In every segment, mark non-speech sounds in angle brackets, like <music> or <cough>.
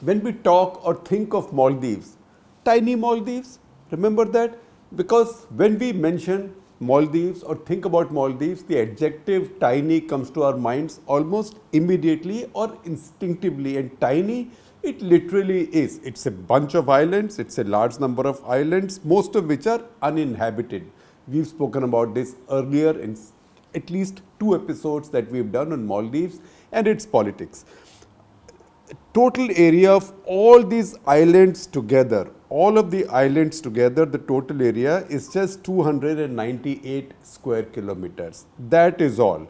when we talk or think of Maldives, tiny Maldives, remember that? Because when we mention Maldives or think about Maldives, the adjective tiny comes to our minds almost immediately or instinctively. And tiny, it literally is. It's a bunch of islands, it's a large number of islands, most of which are uninhabited. We've spoken about this earlier in at least two episodes that we've done on Maldives and its politics. Total area of all these islands together, all of the islands together, the total area is just 298 square kilometers. That is all.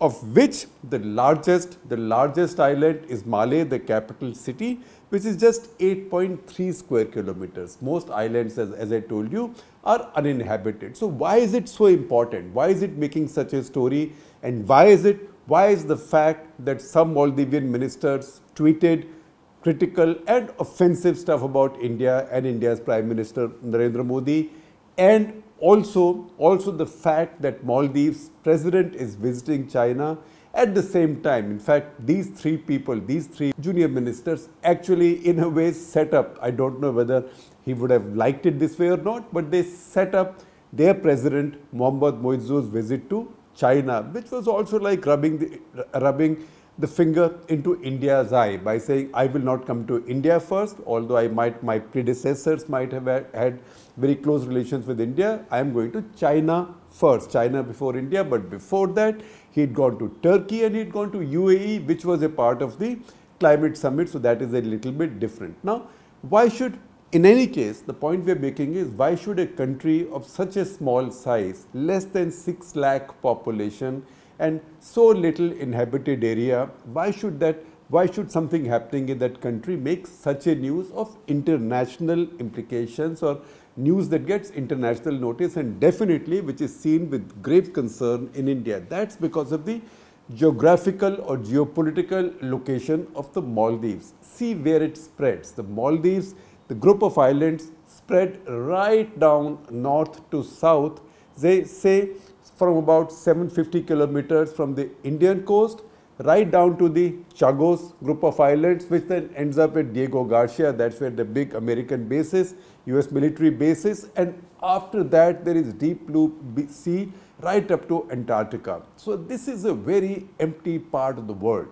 Of which the largest, the largest island is Male, the capital city, which is just 8.3 square kilometers. Most islands, as, as I told you, are uninhabited. So why is it so important? Why is it making such a story? And why is it, why is the fact that some Maldivian ministers tweeted critical and offensive stuff about India and India's Prime Minister Narendra Modi and also, also the fact that Maldives president is visiting China at the same time. In fact, these three people, these three junior ministers actually in a way set up, I don't know whether he would have liked it this way or not, but they set up their president Mohammad Muizzu's visit to China, which was also like rubbing the, rubbing the finger into India's eye by saying, I will not come to India first, although I might, my predecessors might have had very close relations with India. I am going to China first, China before India, but before that, he'd gone to Turkey and he'd gone to UAE, which was a part of the climate summit, so that is a little bit different. Now, why should in any case, the point we are making is why should a country of such a small size, less than 6 lakh population, and so little inhabited area, why should that why should something happening in that country make such a news of international implications or news that gets international notice and definitely which is seen with grave concern in India. That's because of the geographical or geopolitical location of the Maldives. See where it spreads. The Maldives, the group of islands spread right down north to south. They say from about 750 kilometers from the Indian coast right down to the Chagos group of islands, which then ends up at Diego Garcia. That's where the big American base is, US military bases. And after that, there is deep blue sea right up to Antarctica. So, this is a very empty part of the world.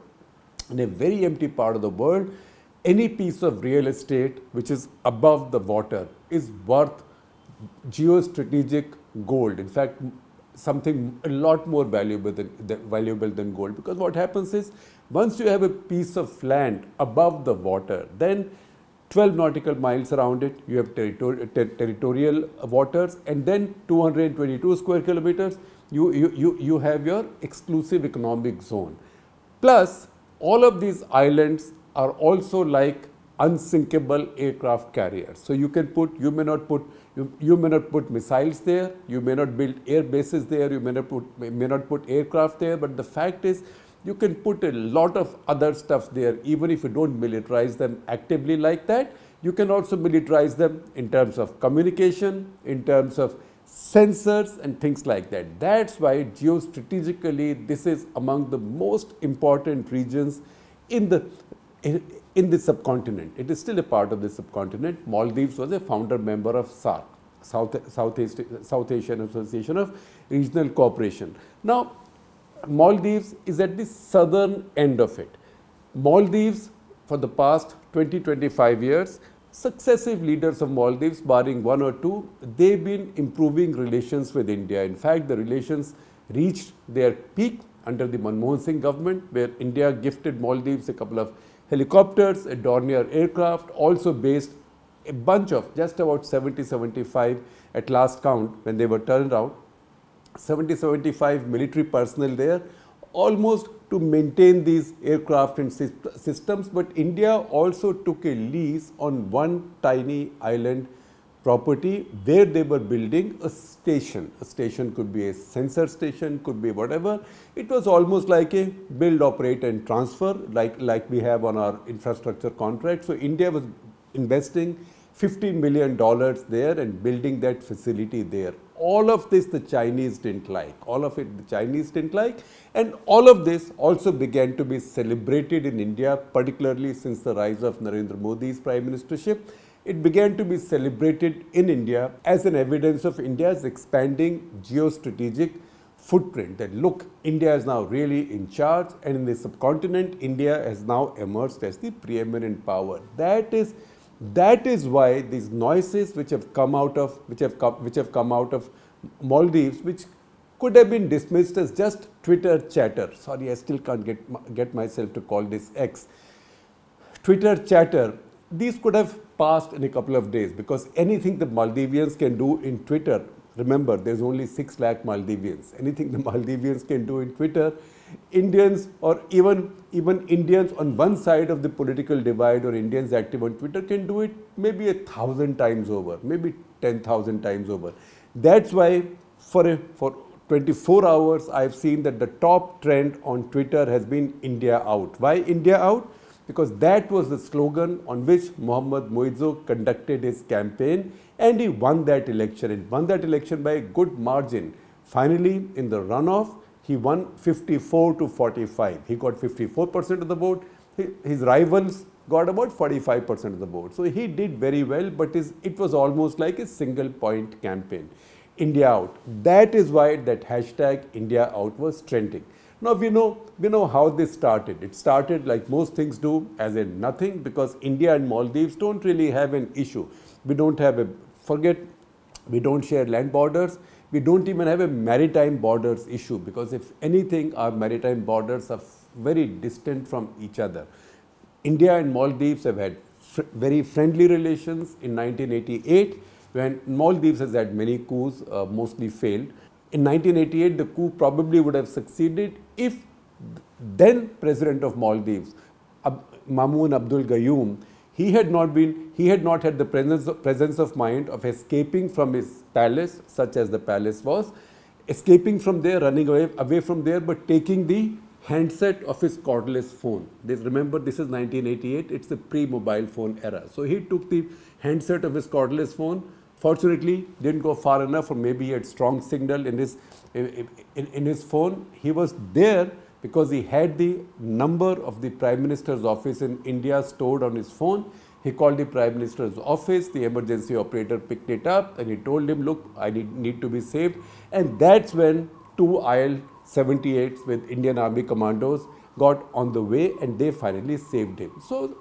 In a very empty part of the world, any piece of real estate which is above the water is worth geostrategic gold. In fact, something a lot more valuable than, than, valuable than gold because what happens is once you have a piece of land above the water then 12 nautical miles around it you have territori ter territorial waters and then 222 square kilometers you, you, you, you have your exclusive economic zone plus all of these islands are also like unsinkable aircraft carriers so you can put you may not put you, you may not put missiles there, you may not build air bases there, you may not put may not put aircraft there, but the fact is you can put a lot of other stuff there even if you don't militarize them actively like that. You can also militarize them in terms of communication, in terms of sensors and things like that. That's why geostrategically this is among the most important regions in the in, the subcontinent. It is still a part of the subcontinent. Maldives was a founder member of SAARC, South, South Asian Association of Regional Cooperation. Now, Maldives is at the southern end of it. Maldives, for the past 20 25 years, successive leaders of Maldives, barring one or two, they've been improving relations with India. In fact, the relations reached their peak under the Manmohan Singh government, where India gifted Maldives a couple of helicopters, a Dornier aircraft, also based a bunch of just about 70 75 at last count when they were turned out. 70 75 military personnel there almost to maintain these aircraft and systems. But India also took a lease on one tiny island property where they were building a station. A station could be a sensor station, could be whatever. It was almost like a build, operate and transfer like, like we have on our infrastructure contract. So, India was investing $15 million there and building that facility there. all of this the Chinese didn't like. All of it the Chinese didn't like. And all of this also began to be celebrated in India, particularly since the rise of Narendra Modi's prime ministership. It began to be celebrated in India as an evidence of India's expanding geostrategic footprint that look, India is now really in charge, and in the subcontinent, India has now emerged as the preeminent power. That is that is why these noises which have come out of which have come, which have come out of Maldives, which could have been dismissed as just Twitter chatter. Sorry, I still can't get get myself to call this X. Twitter chatter. These could have passed in a couple of days because anything the Maldivians can do in Twitter. Remember, there's only six lakh Maldivians. Anything the <laughs> Maldivians can do in Twitter Indians or even even Indians on one side of the political divide or Indians active on Twitter can do it maybe a thousand times over, maybe ten thousand times over. That's why for a, for 24 hours I've seen that the top trend on Twitter has been India out. Why India out? Because that was the slogan on which Mohammad Muizzu conducted his campaign and he won that election. He won that election by a good margin. Finally, in the runoff, he won 54 to 45. He got 54% of the vote. His rivals got about 45% of the vote. So he did very well, but his, it was almost like a single point campaign. India out. That is why that hashtag India out was trending. Now we know we know how this started. It started like most things do as a nothing because India and Maldives don't really have an issue. We don't have a forget we don't share land borders we don't even have a maritime borders issue because if anything, our maritime borders are very distant from each other. India and Maldives have had fr very friendly relations in 1988 when Maldives has had many coups, uh, mostly failed. In 1988, the coup probably would have succeeded if then President of Maldives, Ab Maumoon Abdul Gayoom, he had not been he had not had the presence of, presence of mind of escaping from his palace such as the palace was escaping from there running away away from there but taking the handset of his cordless phone this remember this is 1988 it's the pre mobile phone era so he took the handset of his cordless phone fortunately didn't go far enough or maybe he had strong signal in his in, in, in his phone he was there because he had the number of the Prime Minister's office in India stored on his phone. He called the Prime Minister's office, the emergency operator picked it up and he told him, look, I need, need to be saved. And that's when two IL 78s with Indian Army commandos got on the way and they finally saved him. So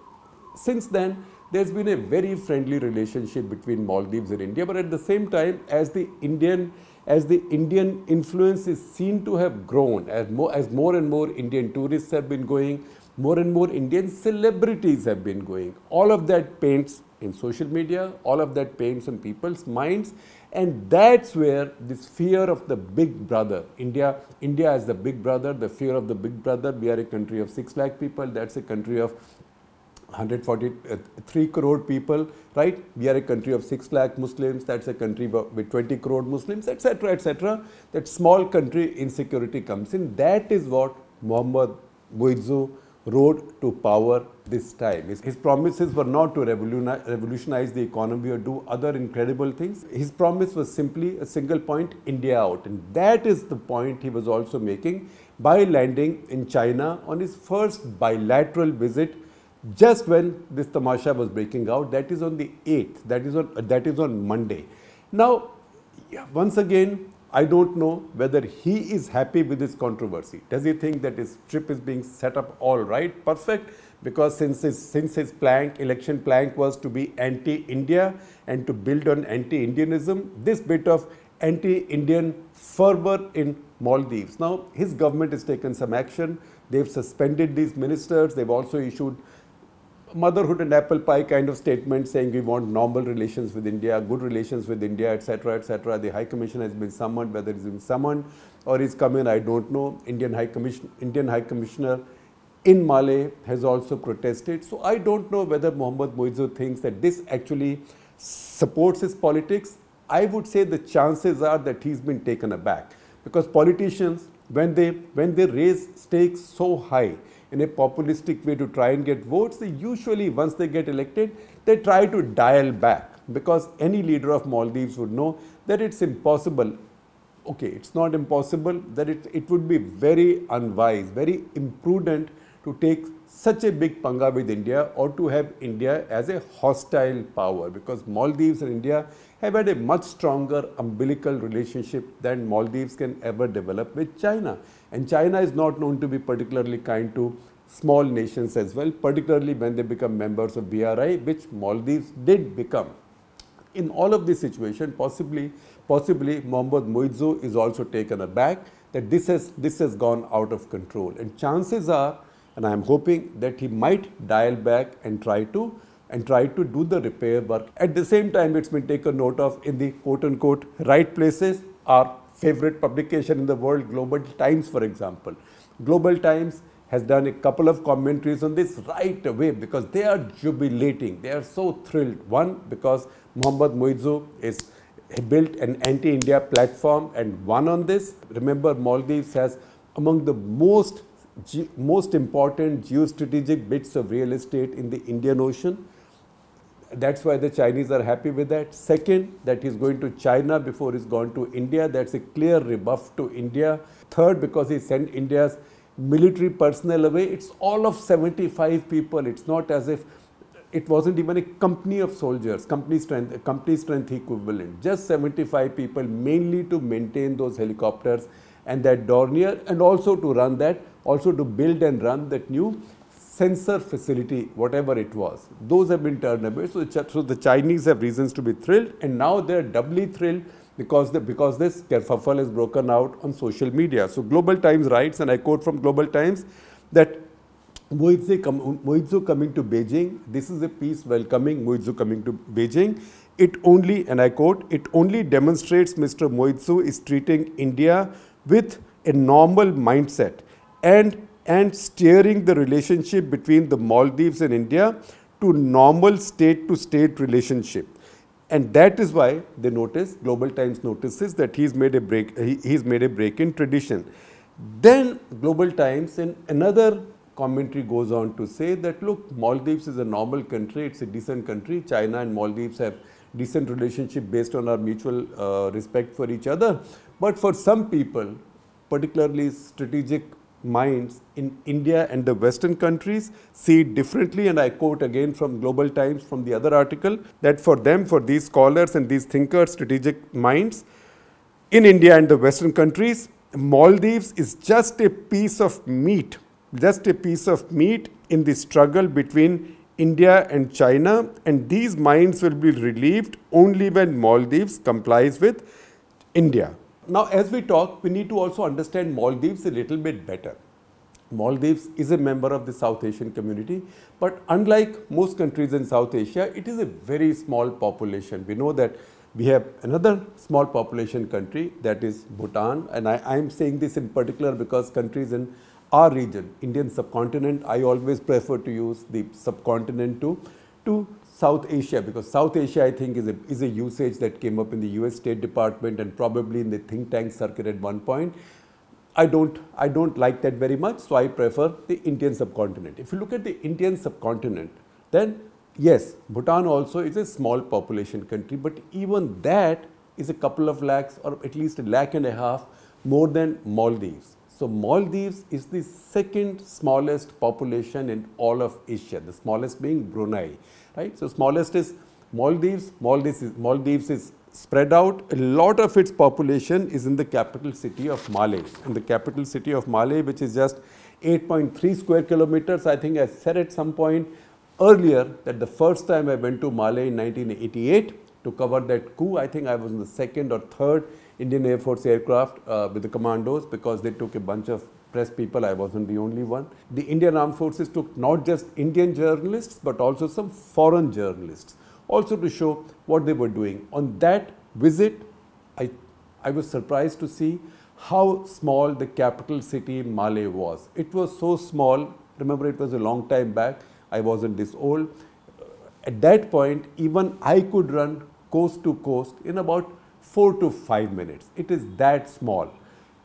since then, there's been a very friendly relationship between Maldives and India, but at the same time, as the Indian as the Indian influence is seen to have grown, as more, as more and more Indian tourists have been going, more and more Indian celebrities have been going. All of that paints in social media, all of that paints on people's minds, and that's where this fear of the big brother, India, India as the big brother, the fear of the big brother, we are a country of 6 lakh people, that's a country of 143 uh, crore people, right? We are a country of 6 lakh Muslims, that's a country with 20 crore Muslims, etc., etc. That small country insecurity comes in. That is what Muhammad Muizzu rode to power this time. His, his, promises were not to revolutionize the economy or do other incredible things. His promise was simply a single point India out. And that is the point he was also making by landing in China on his first bilateral visit just when this tamasha was breaking out that is on the 8th that is on uh, that is on monday. Now once again i don't know whether he is happy with this controversy. Does he think that his trip is being set up all right perfect? Because since his since his plank election plank was to be anti india and to build on anti indianism this bit of anti indian fervor in maldives. Now his government has taken some action. They've suspended these ministers. They've also issued motherhood and apple pie kind of statement saying we want normal relations with India, good relations with India, etc., etc. The High Commission has been summoned, whether it's been summoned or is coming, I don't know. Indian High Commission, Indian High Commissioner in Malé has also protested. So I don't know whether Mohammad Muizzu thinks that this actually supports his politics. I would say the chances are that he's been taken aback because politicians, when they when they raise stakes so high, in a populistic way to try and get votes, they usually, once they get elected, they try to dial back. because any leader of Maldives would know that it's impossible. Okay, it's not impossible, that it, it would be very unwise, very imprudent to take such a big panga with India or to have India as a hostile power because Maldives and India have had a much stronger umbilical relationship than Maldives can ever develop with China. And China is not known to be particularly kind to small nations as well, particularly when they become members of BRI, which Maldives did become. In all of this situation, possibly, possibly Mohammad Muizzu is also taken aback that this has, this has gone out of control. And chances are, and I am hoping that he might dial back and try to and try to do the repair work. At the same time, it's been taken note of in the quote unquote right places. Our favorite publication in the world, Global Times, for example. Global Times has done a couple of commentaries on this right away because they are jubilating. They are so thrilled. One, because Mohammad Muizzu is built an anti-India platform and won on this. Remember, Maldives has among the most most important geostrategic bits of real estate in the Indian Ocean. That's why the Chinese are happy with that. Second, that he's going to China before he's gone to India. That's a clear rebuff to India. Third, because he sent India's military personnel away. It's all of 75 people. It's not as if it wasn't even a company of soldiers, company strength, company strength equivalent. Just 75 people, mainly to maintain those helicopters and that Dornier, and also to run that, also to build and run that new sensor facility, whatever it was. Those have been turned away. So, so the Chinese have reasons to be thrilled, and now they're doubly thrilled because, the, because this kerfuffle is broken out on social media. So Global Times writes, and I quote from Global Times, that com coming to Beijing, this is a piece welcoming Muizzu coming to Beijing. It only, and I quote, it only demonstrates Mr. Muizzu is treating India with a normal mindset and, and steering the relationship between the Maldives and India to normal state to state relationship. And that is why they notice, Global Times notices that he's made a break, he, he's made a break in tradition. Then Global Times in another commentary goes on to say that look, Maldives is a normal country, it's a decent country. China and Maldives have decent relationship based on our mutual uh, respect for each other. But for some people, particularly strategic minds in India and the Western countries see it differently. And I quote again from Global Times from the other article that for them, for these scholars and these thinkers, strategic minds in India and the Western countries, Maldives is just a piece of meat, just a piece of meat in the struggle between India and China. And these minds will be relieved only when Maldives complies with India. Now, as we talk, we need to also understand Maldives a little bit better. Maldives is a member of the South Asian community, but unlike most countries in South Asia, it is a very small population. We know that we have another small population country that is Bhutan, and I am saying this in particular because countries in our region, Indian subcontinent, I always prefer to use the subcontinent to, to South Asia because South Asia I think is a, is a usage that came up in the US State Department and probably in the think tank circuit at one point. I don't, I don't like that very much, so I prefer the Indian subcontinent. If you look at the Indian subcontinent, then yes, Bhutan also is a small population country, but even that is a couple of lakhs or at least a lakh and a half more than Maldives. So Maldives is the second smallest population in all of Asia, the smallest being Brunei right? So smallest is Maldives. Maldives is, Maldives is spread out. A lot of its population is in the capital city of Male. In the capital city of Male, which is just 8.3 square kilometers. I think I said at some point earlier that the first time I went to Male in 1988 to cover that coup, I think I was in the second or third Indian Air Force aircraft uh, with the commandos because they took a bunch of press people, I wasn't the only one. The Indian Armed Forces took not just Indian journalists but also some foreign journalists, also to show what they were doing. On that visit, I, I was surprised to see how small the capital city Male was. It was so small, remember it was a long time back, I wasn't this old. At that point, even I could run coast to coast in about four to five minutes. It is that small.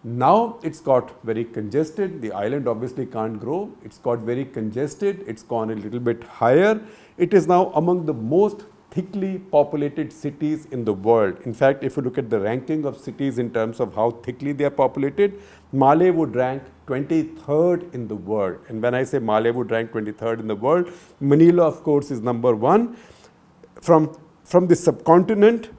Now it's got very congested. The island obviously can't grow. It's got very congested. It's gone a little bit higher. It is now among the most thickly populated cities in the world. In fact, if you look at the ranking of cities in terms of how thickly they are populated, Male would rank 23rd in the world. And when I say Male would rank 23rd in the world, Manila, of course, is number one. From, from the subcontinent,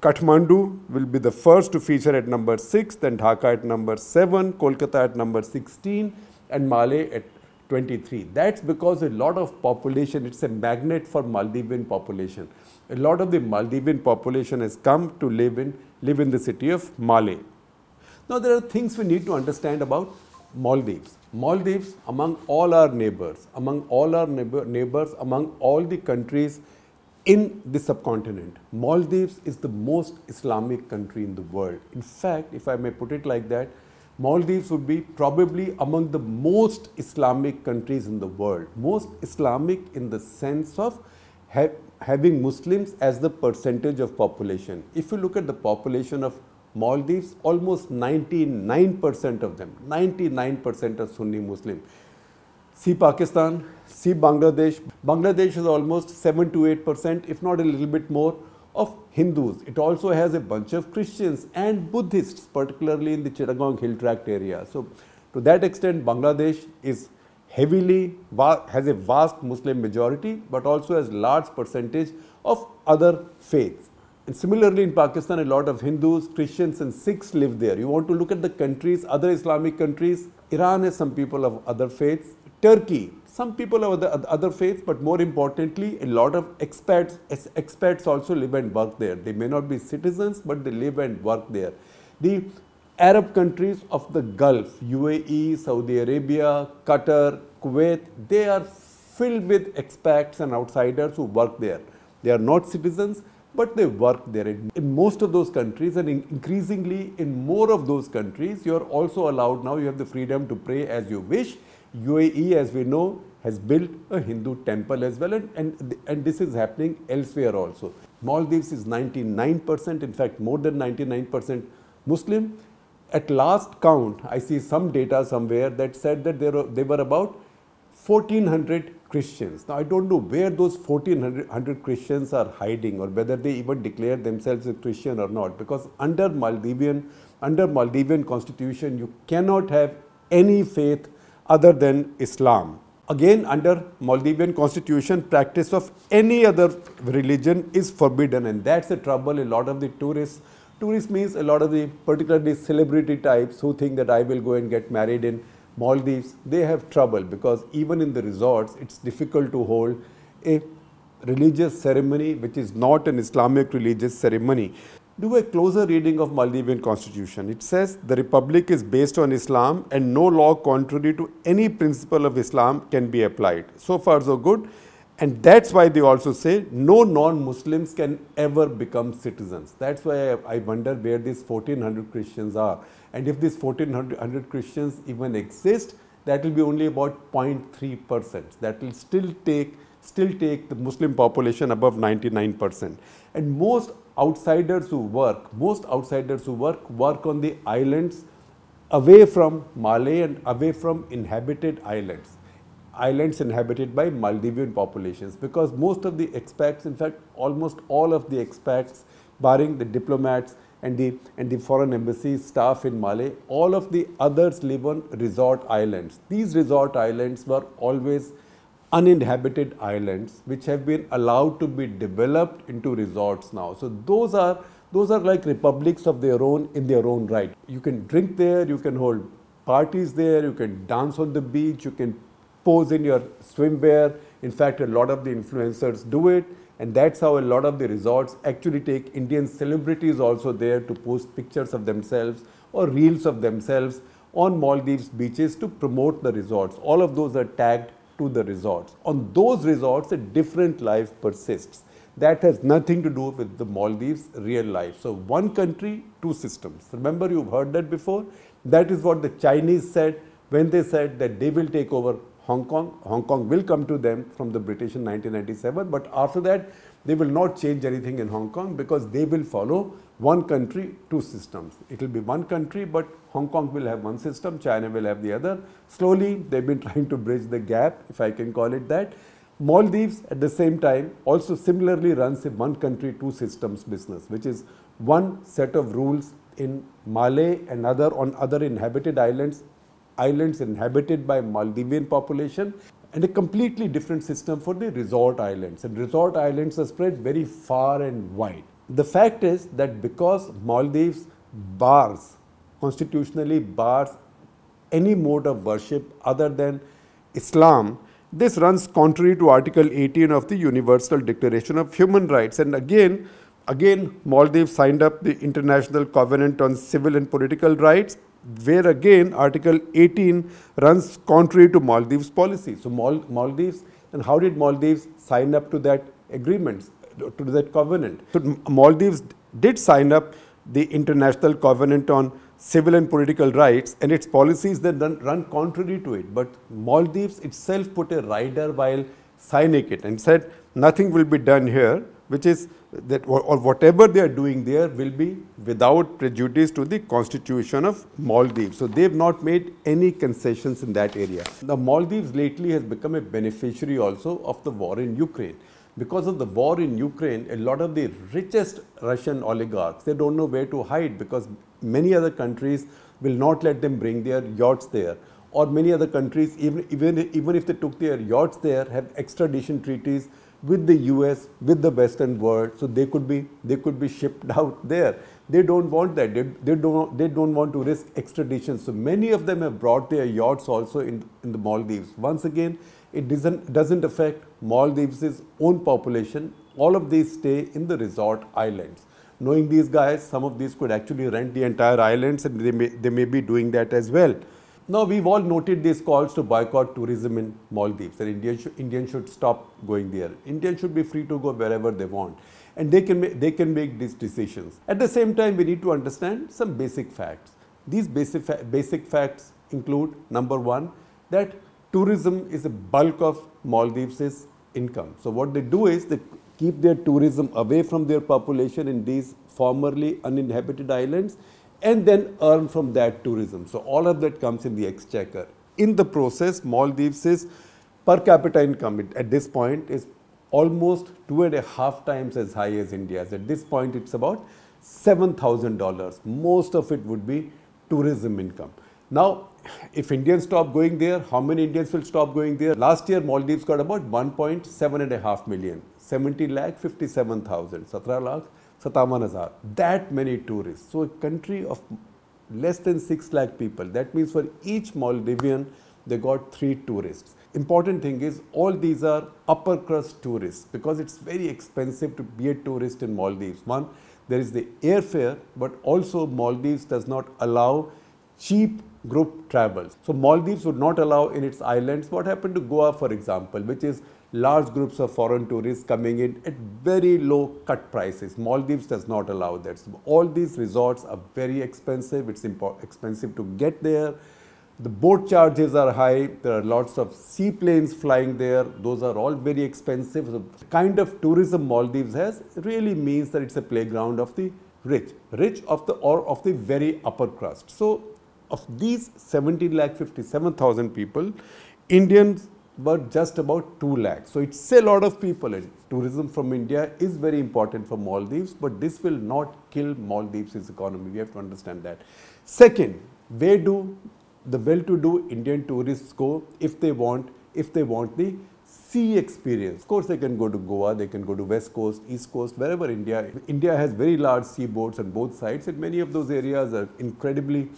Kathmandu will be the first to feature at number 6, then Dhaka at number 7, Kolkata at number 16, and Male at 23. That's because a lot of population, it's a magnet for Maldivian population. A lot of the Maldivian population has come to live in, live in the city of Male. Now, there are things we need to understand about Maldives. Maldives, among all our neighbors, among all our neighbor, neighbors, among all the countries in the subcontinent, Maldives is the most Islamic country in the world. In fact, if I may put it like that, Maldives would be probably among the most Islamic countries in the world. Most Islamic in the sense of ha having Muslims as the percentage of population. If you look at the population of Maldives, almost 99% of them, 99% are Sunni Muslim. See Pakistan, see Bangladesh. Bangladesh is almost 7 to 8%, if not a little bit more, of Hindus. It also has a bunch of Christians and Buddhists, particularly in the Chittagong Hill Tract area. So, to that extent, Bangladesh is heavily has a vast Muslim majority, but also has large percentage of other faiths. And similarly, in Pakistan, a lot of Hindus, Christians, and Sikhs live there. You want to look at the countries, other Islamic countries. Iran has some people of other faiths. Turkey, some people of the other faiths, but more importantly, a lot of expats, expats also live and work there. They may not be citizens, but they live and work there. The Arab countries of the Gulf, UAE, Saudi Arabia, Qatar, Kuwait, they are filled with expats and outsiders who work there. They are not citizens, but they work there. In most of those countries, and increasingly in more of those countries, you are also allowed now, you have the freedom to pray as you wish. UAE, as we know, has built a Hindu temple as well, and, and, and this is happening elsewhere also. Maldives is 99%, in fact, more than 99% Muslim. At last count, I see some data somewhere that said that there were, there were about 1400 Christians. Now, I don't know where those 1400 Christians are hiding or whether they even declare themselves a Christian or not because under Maldivian, under Maldivian constitution, you cannot have any faith other than Islam. Again, under Maldivian constitution, practice of any other religion is forbidden, and that's the trouble. A lot of the tourists, tourists means a lot of the particularly celebrity types who think that I will go and get married in Maldives, they have trouble because even in the resorts, it's difficult to hold a religious ceremony which is not an Islamic religious ceremony do a closer reading of Maldivian constitution. It says the republic is based on Islam and no law contrary to any principle of Islam can be applied. So far so good. And that's why they also say no non-Muslims can ever become citizens. That's why I, wonder where these 1400 Christians are. And if these 1400 Christians even exist, that will be only about 0.3%. That will still take still take the Muslim population above 99%. And most outsiders who work, most outsiders who work, work on the islands away from Male and away from inhabited islands. Islands inhabited by Maldivian populations because most of the expats, in fact, almost all of the expats, barring the diplomats and the, and the foreign embassy staff in Male, all of the others live on resort islands. These resort islands were always uninhabited islands which have been allowed to be developed into resorts now. So those are those are like republics of their own in their own right. You can drink there, you can hold parties there, you can dance on the beach, you can pose in your swimwear. In fact, a lot of the influencers do it and that's how a lot of the resorts actually take Indian celebrities also there to post pictures of themselves or reels of themselves on Maldives beaches to promote the resorts. All of those are tagged to the resorts. On those resorts, a different life persists. That has nothing to do with the Maldives real life. So, one country, two systems. Remember, you've heard that before? That is what the Chinese said when they said that they will take over Hong Kong. Hong Kong will come to them from the British in 1997, but after that, they will not change anything in Hong Kong because they will follow one country, two systems. It will be one country, but Hong Kong will have one system, China will have the other. Slowly, they've been <laughs> trying to bridge the gap, if I can call it that. Maldives at the same time also similarly runs a one country two systems business which is one set of rules in Male and other on other inhabited islands islands inhabited by Maldivian population and a completely different system for the resort islands and resort islands are spread very far and wide. The fact is that because Maldives bars constitutionally bars any mode of worship other than Islam this runs contrary to Article 18 of the Universal Declaration of Human Rights. And again, again, Maldives signed up the International Covenant on Civil and Political Rights, where again Article 18 runs contrary to Maldives' policy. So Mal Maldives, and how did Maldives sign up to that agreement, to that covenant? So Maldives did sign up the International Covenant on civil and political rights and its policies that run, run contrary to it. But Maldives itself put a rider while signing it and said nothing will be done here, which is that or, whatever they are doing there will be without prejudice to the constitution of Maldives. So they have not made any concessions in that area. The Maldives lately has become a beneficiary also of the war in Ukraine because of the war in Ukraine, a lot of the richest Russian oligarchs, they don't know where to hide because many other countries will not let them bring their yachts there. Or many other countries, even, even, even if they took their yachts there, have extradition treaties with the US, with the Western world, so they could be they could be shipped <laughs> out there. They don't want that. They, they don't they don't want to risk extradition. So many of them have brought their yachts also in, in the Maldives. Once again, it doesn't, doesn't affect Maldives' own population. All of these stay in the resort islands. Knowing these guys, some of these could actually rent the entire islands and they may, they may be doing that as well. Now, we've all noted these calls to boycott tourism in Maldives and India should, Indians should stop going there. Indians should be free to go wherever they want and they can, make, they can make these decisions. At the same time, we need to understand some basic facts. These basic, fa basic facts include number one, that tourism is a bulk of Maldives' income. So what they do is they keep their tourism away from their population in these formerly uninhabited islands and then earn from that tourism. So all of that comes in the exchequer. In the process, Maldives' is per capita income at this point is almost two and a half times as high as India's. At this point, it's about $7,000. Most of it would be tourism income. Now, if Indians stop going there, how many Indians will stop going there? Last year, Maldives got about 1.7 and a half million, 70 lakh, 57,000, 17 lakh, 57,000. That many tourists. So a country of less than 6 lakh people. That means for each Maldivian, they got three tourists. Important thing is all these are upper crust tourists because it's very expensive to be a tourist in Maldives. One, there is the airfare, but also Maldives does not allow cheap group travels. So Maldives would not allow in its islands what happened to Goa, for example, which is large groups of foreign tourists coming in at very low cut prices. Maldives does not allow that. So all these resorts are very expensive. It's expensive to get there. The boat charges are high. There are lots of seaplanes flying there. Those are all very expensive. So the kind of tourism Maldives has really means that it's a playground of the rich, rich of the or of the very upper crust. So of these 17 lakh 57,000 people, Indians were just about 2 lakhs. So it's a lot of people and tourism from India is very important for Maldives, but this will not kill Maldives' economy. We have to understand that. Second, where do the well-to-do Indian tourists go if they want, if they want the sea experience. Of course, they can go to Goa, they can go to West Coast, East Coast, wherever India. India has very large seaboards on both sides and many of those areas are incredibly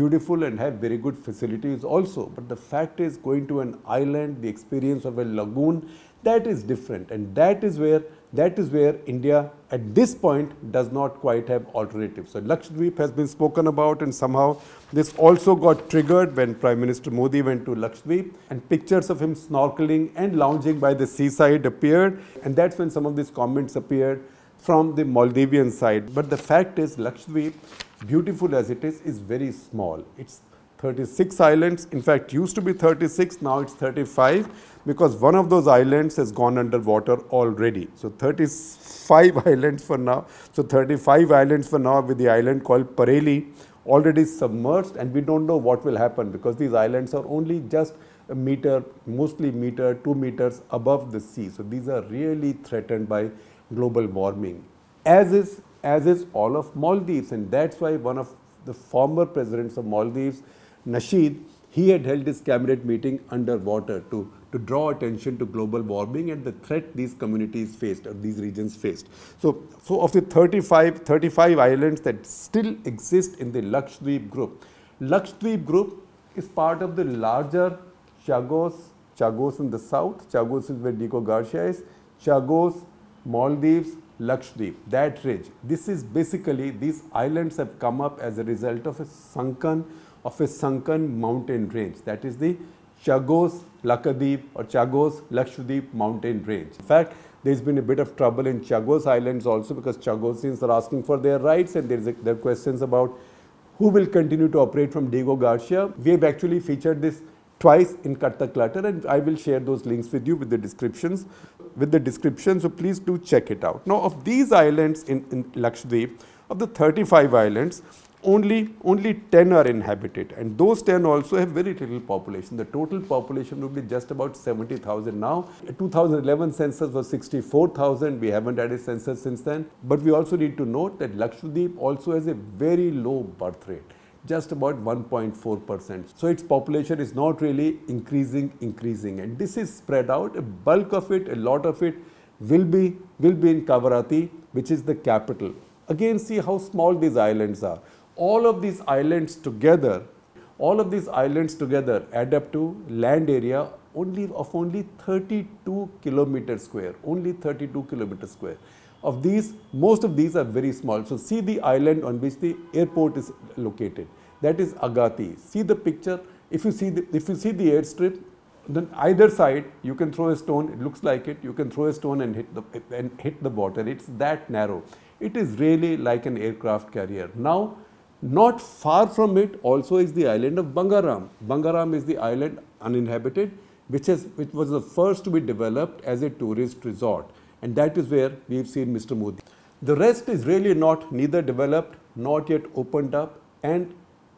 beautiful and have very good facilities also. But the fact is going to an island, the experience of a lagoon, that is different and that is where that is where India at this point does not quite have alternatives. So Lakshadweep has been spoken about and somehow this also got triggered when Prime Minister Modi went to Lakshadweep and pictures of him snorkeling and lounging by the seaside appeared and that's when some of these comments appeared from the Maldivian side. But the fact is Lakshadweep beautiful as it is, is very small. It's 36 islands, in fact used to be 36, now it's 35 because one of those islands has gone underwater already. So 35 <laughs> islands for now. So 35 islands for now with the island called Pareli already submerged and we don't know what will happen because these islands are only just a meter, mostly meter, two meters above the sea. So these are really threatened by global warming, as is as is all of Maldives, and that's why one of the former presidents of Maldives, Nasheed, he had held his cabinet meeting underwater to, to draw attention to global warming and the threat these communities faced or these regions faced. So, so of the 35, 35 islands that still exist in the Lakshadweep group, Lakshadweep group is part of the larger Chagos, Chagos in the south, Chagos is where Diego Garcia is, Chagos, Maldives, Lakshadweep, that ridge. This is basically, these islands have come up as a result of a sunken, of a sunken mountain range. That is the Chagos Lakadweep or Chagos Lakshadweep mountain range. In fact, there's been a bit of trouble in Chagos Islands also because Chagosians are asking for their rights and there's a, there are questions about who will continue to operate from Diego Garcia. We have actually featured this twice in Cut the Clutter and I will share those links with you with the descriptions with the description. So please do check it out. Now of these islands in, in Lakshadweep, of the 35 islands, only only 10 are inhabited. And those 10 also have very little population. The total population would be just about 70000 now. 2011 census was 64000 we haven't had a census since then. But we also need to note that lakshadweep also has a very low birth rate just about 1.4%. So its population is not really increasing, increasing. And this is spread out. A bulk of it, a lot of it will be, will be in Kavaratti, which is the capital. Again, see how small these islands are. All of these islands together, all of these islands together add up to land area only of only 32 kilometers square, only 32 kilometers square. Of these, most of these are very small. So see the island on which the airport is located. That is Agatti. See the picture. If you see the, if you see the airstrip, then either side you can throw a stone. It looks like it. You can throw a stone and hit the and hit the water. It's that narrow. It is really like an aircraft carrier. Now, not far from it also is the island of Bangaram. Bangaram is the island uninhabited, which has which was the first to be developed as a tourist resort. And that is where we've seen Mr. Modi. The rest is really not neither developed, not yet opened up, and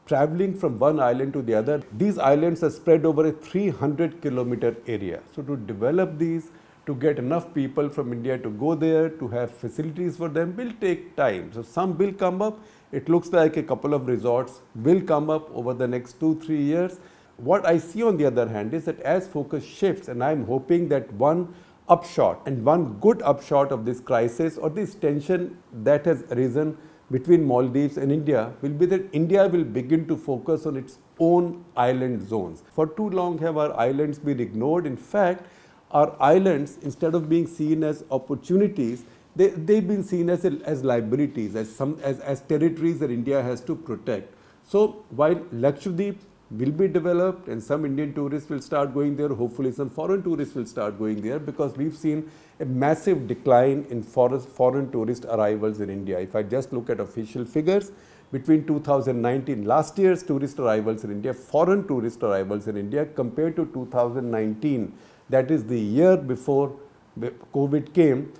traveling from one island to the other. These islands are spread over a 300 kilometer area. So to develop these, to get enough people from India to go there, to have facilities for them will take time. So some will come up. It looks like a couple of resorts will come up over the next two, three years. What I see on the other hand is that as focus shifts, and I'm hoping that one upshot and one good upshot of this crisis or this tension that has arisen between Maldives and India will be that India will begin to focus on its own island zones. For too long have our islands been ignored. In fact, our islands, instead of being seen as opportunities, they, they've been seen as, as liabilities, as, some, as, as territories that India has to protect. So while Lakshadweep will be developed and some Indian tourists will start going there. Hopefully, some foreign tourists will start going there because we've seen a massive decline in foreign tourist arrivals in India. If I just look at official figures, between 2019, last year's tourist arrivals in India, foreign tourist arrivals in India compared to 2019, that is the year before COVID came,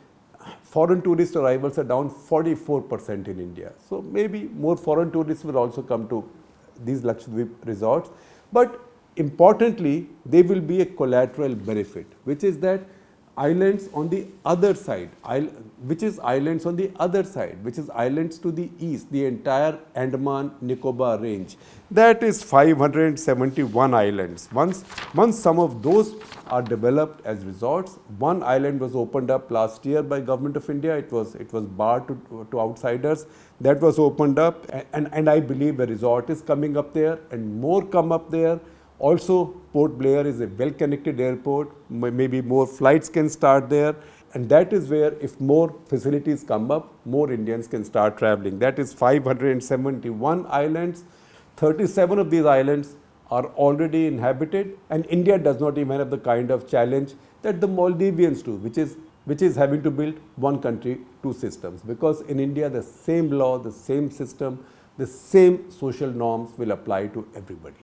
foreign tourist arrivals are down 44% in India. So maybe more foreign tourists will also come to these Lakshadweep resorts. But importantly, they will be a collateral benefit, which is that islands on the other side, which is islands on the other side, which is islands to the east, the entire Andaman Nicobar range. That is 571 islands. Once, once some of those are developed as resorts, one island was opened up last year by Government of India. It was, it was barred to, to outsiders. That was opened up and, and, and I believe a resort is coming up there and more come up there also, Port Blair is a well-connected airport. Maybe more flights can start there. And that is where if more facilities come up, more Indians can start traveling. That is 571 islands. 37 of these islands are already inhabited and India does not even have the kind of challenge that the Maldivians do, which is, which is having to build one country, two systems. Because in India, the same law, the same system, the same social norms will apply to everybody.